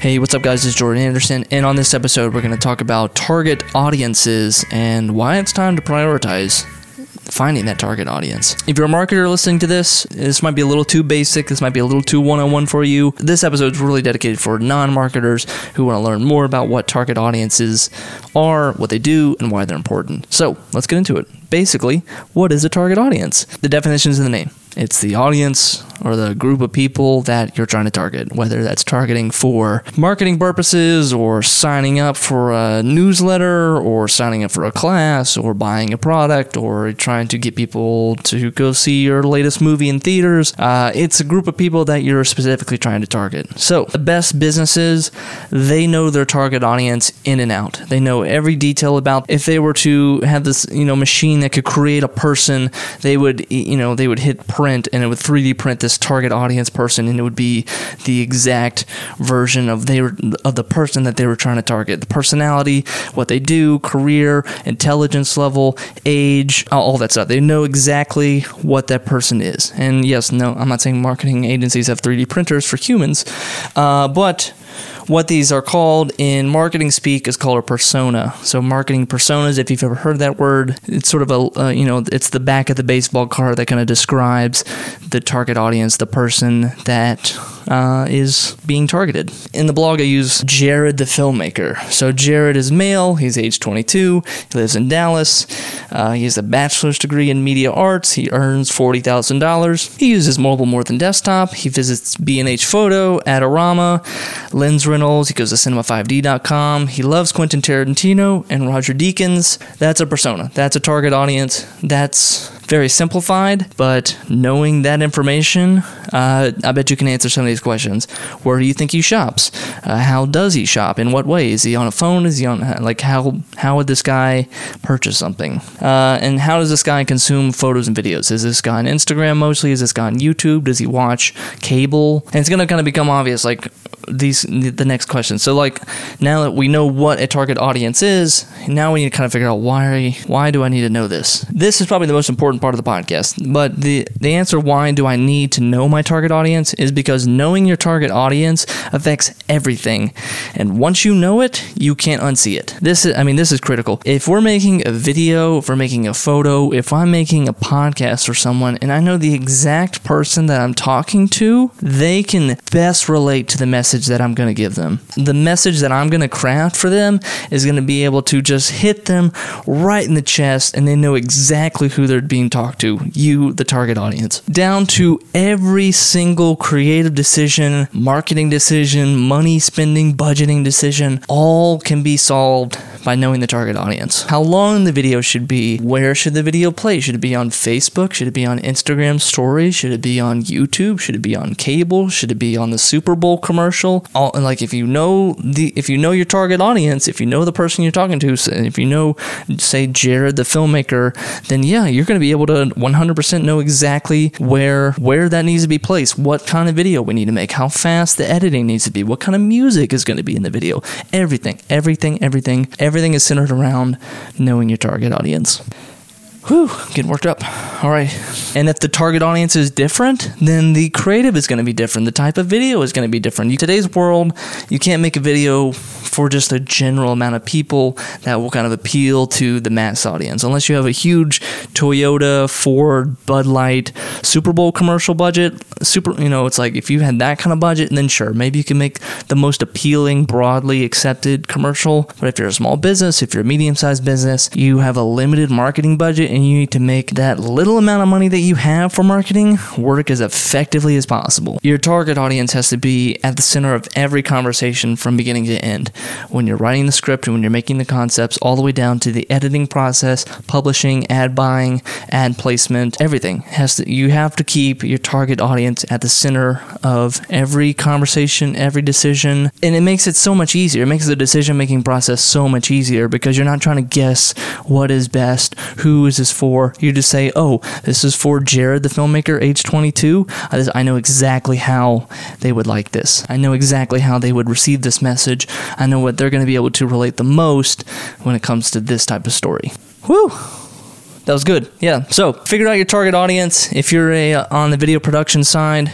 Hey, what's up, guys? Is Jordan Anderson, and on this episode, we're going to talk about target audiences and why it's time to prioritize finding that target audience. If you're a marketer listening to this, this might be a little too basic, this might be a little too one on one for you. This episode is really dedicated for non marketers who want to learn more about what target audiences are, what they do, and why they're important. So let's get into it. Basically, what is a target audience? The definition is in the name. It's the audience or the group of people that you're trying to target, whether that's targeting for marketing purposes or signing up for a newsletter or signing up for a class or buying a product or trying to get people to go see your latest movie in theaters. Uh, it's a group of people that you're specifically trying to target. So the best businesses, they know their target audience in and out. They know every detail about if they were to have this, you know, machine that could create a person, they would, you know, they would hit print and it would 3D print this target audience person, and it would be the exact version of of the person that they were trying to target. The personality, what they do, career, intelligence level, age, all that stuff. They know exactly what that person is. And yes, no, I'm not saying marketing agencies have 3D printers for humans, uh, but what these are called in marketing speak is called a persona. So marketing personas, if you've ever heard that word, it's sort of a uh, you know it's the back of the baseball card that kind of describes the target audience, the person that uh, is being targeted. In the blog, I use Jared the filmmaker. So Jared is male. He's age 22. He lives in Dallas. Uh, he has a bachelor's degree in media arts. He earns forty thousand dollars. He uses mobile more than desktop. He visits B&H Photo, Adorama, Lensrentals. He goes to cinema5d.com. He loves Quentin Tarantino and Roger Deakins. That's a persona. That's a target audience. That's very simplified, but knowing that information, uh, I bet you can answer some of these questions. Where do you think he shops? Uh, how does he shop? In what way? Is he on a phone? Is he on like how how would this guy purchase something? Uh, and how does this guy consume photos and videos? Is this guy on Instagram mostly? Is this guy on YouTube? Does he watch cable? And it's gonna kind of become obvious like these the next question. So like now that we know what a target audience is, now we need to kind of figure out why why do I need to know this? This is probably the most important part of the podcast. But the the answer why do I need to know my target audience is because knowing your target audience affects everything. And once you know it, you can't unsee it. This is I mean this is critical. If we're making a video, if we're making a photo, if I'm making a podcast for someone and I know the exact person that I'm talking to, they can best relate to the message that I'm going to give them. The message that I'm going to craft for them is going to be able to just hit them right in the chest and they know exactly who they're being talked to, you, the target audience. Down to every single creative decision, marketing decision, money spending, budgeting decision, all can be solved by knowing the target audience. How long the video should be, where should the video play? Should it be on Facebook? Should it be on Instagram stories? Should it be on YouTube? Should it be on cable? Should it be on the Super Bowl commercial? All like if you know the if you know your target audience, if you know the person you're talking to, if you know say Jared the filmmaker, then yeah, you're going to be able to 100% know exactly where where that needs to be placed, what kind of video we need to make, how fast the editing needs to be, what kind of music is going to be in the video. Everything, everything, everything, everything is centered around knowing your target audience. Whew, getting worked up. All right. And if the target audience is different, then the creative is going to be different. The type of video is going to be different. In today's world, you can't make a video for just a general amount of people that will kind of appeal to the mass audience. Unless you have a huge Toyota, Ford, Bud Light, Super Bowl commercial budget, super, you know, it's like if you had that kind of budget, then sure, maybe you can make the most appealing, broadly accepted commercial. But if you're a small business, if you're a medium sized business, you have a limited marketing budget and you need to make that little amount of money that you have for marketing work as effectively as possible. Your target audience has to be at the center of every conversation from beginning to end. When you're writing the script and when you're making the concepts, all the way down to the editing process, publishing, ad buying, ad placement, everything has to, you have to keep your target audience at the center of every conversation, every decision, and it makes it so much easier. It makes the decision making process so much easier because you're not trying to guess what is best, who is this for. You just say, oh, this is for Jared, the filmmaker, age 22. I know exactly how they would like this. I know exactly how they would receive this message. I know what they're going to be able to relate the most when it comes to this type of story. Whew That was good. Yeah. So figure out your target audience. If you're a uh, on the video production side,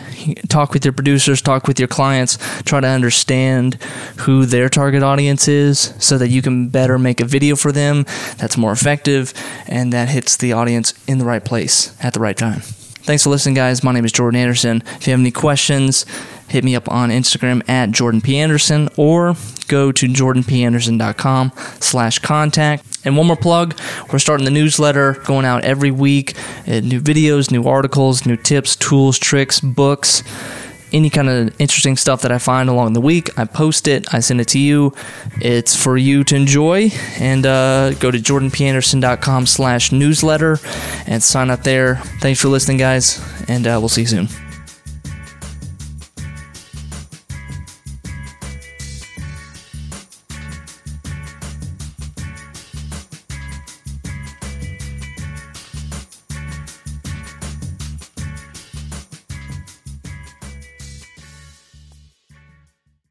talk with your producers, talk with your clients, try to understand who their target audience is, so that you can better make a video for them that's more effective and that hits the audience in the right place at the right time. Thanks for listening, guys. My name is Jordan Anderson. If you have any questions, hit me up on Instagram at Jordan P. Anderson or go to jordanpanderson.com slash contact. And one more plug, we're starting the newsletter going out every week. Uh, new videos, new articles, new tips, tools, tricks, books, any kind of interesting stuff that I find along the week. I post it, I send it to you. It's for you to enjoy. And uh, go to jordanpanderson.com slash newsletter and sign up there. Thanks for listening, guys, and uh, we'll see you soon.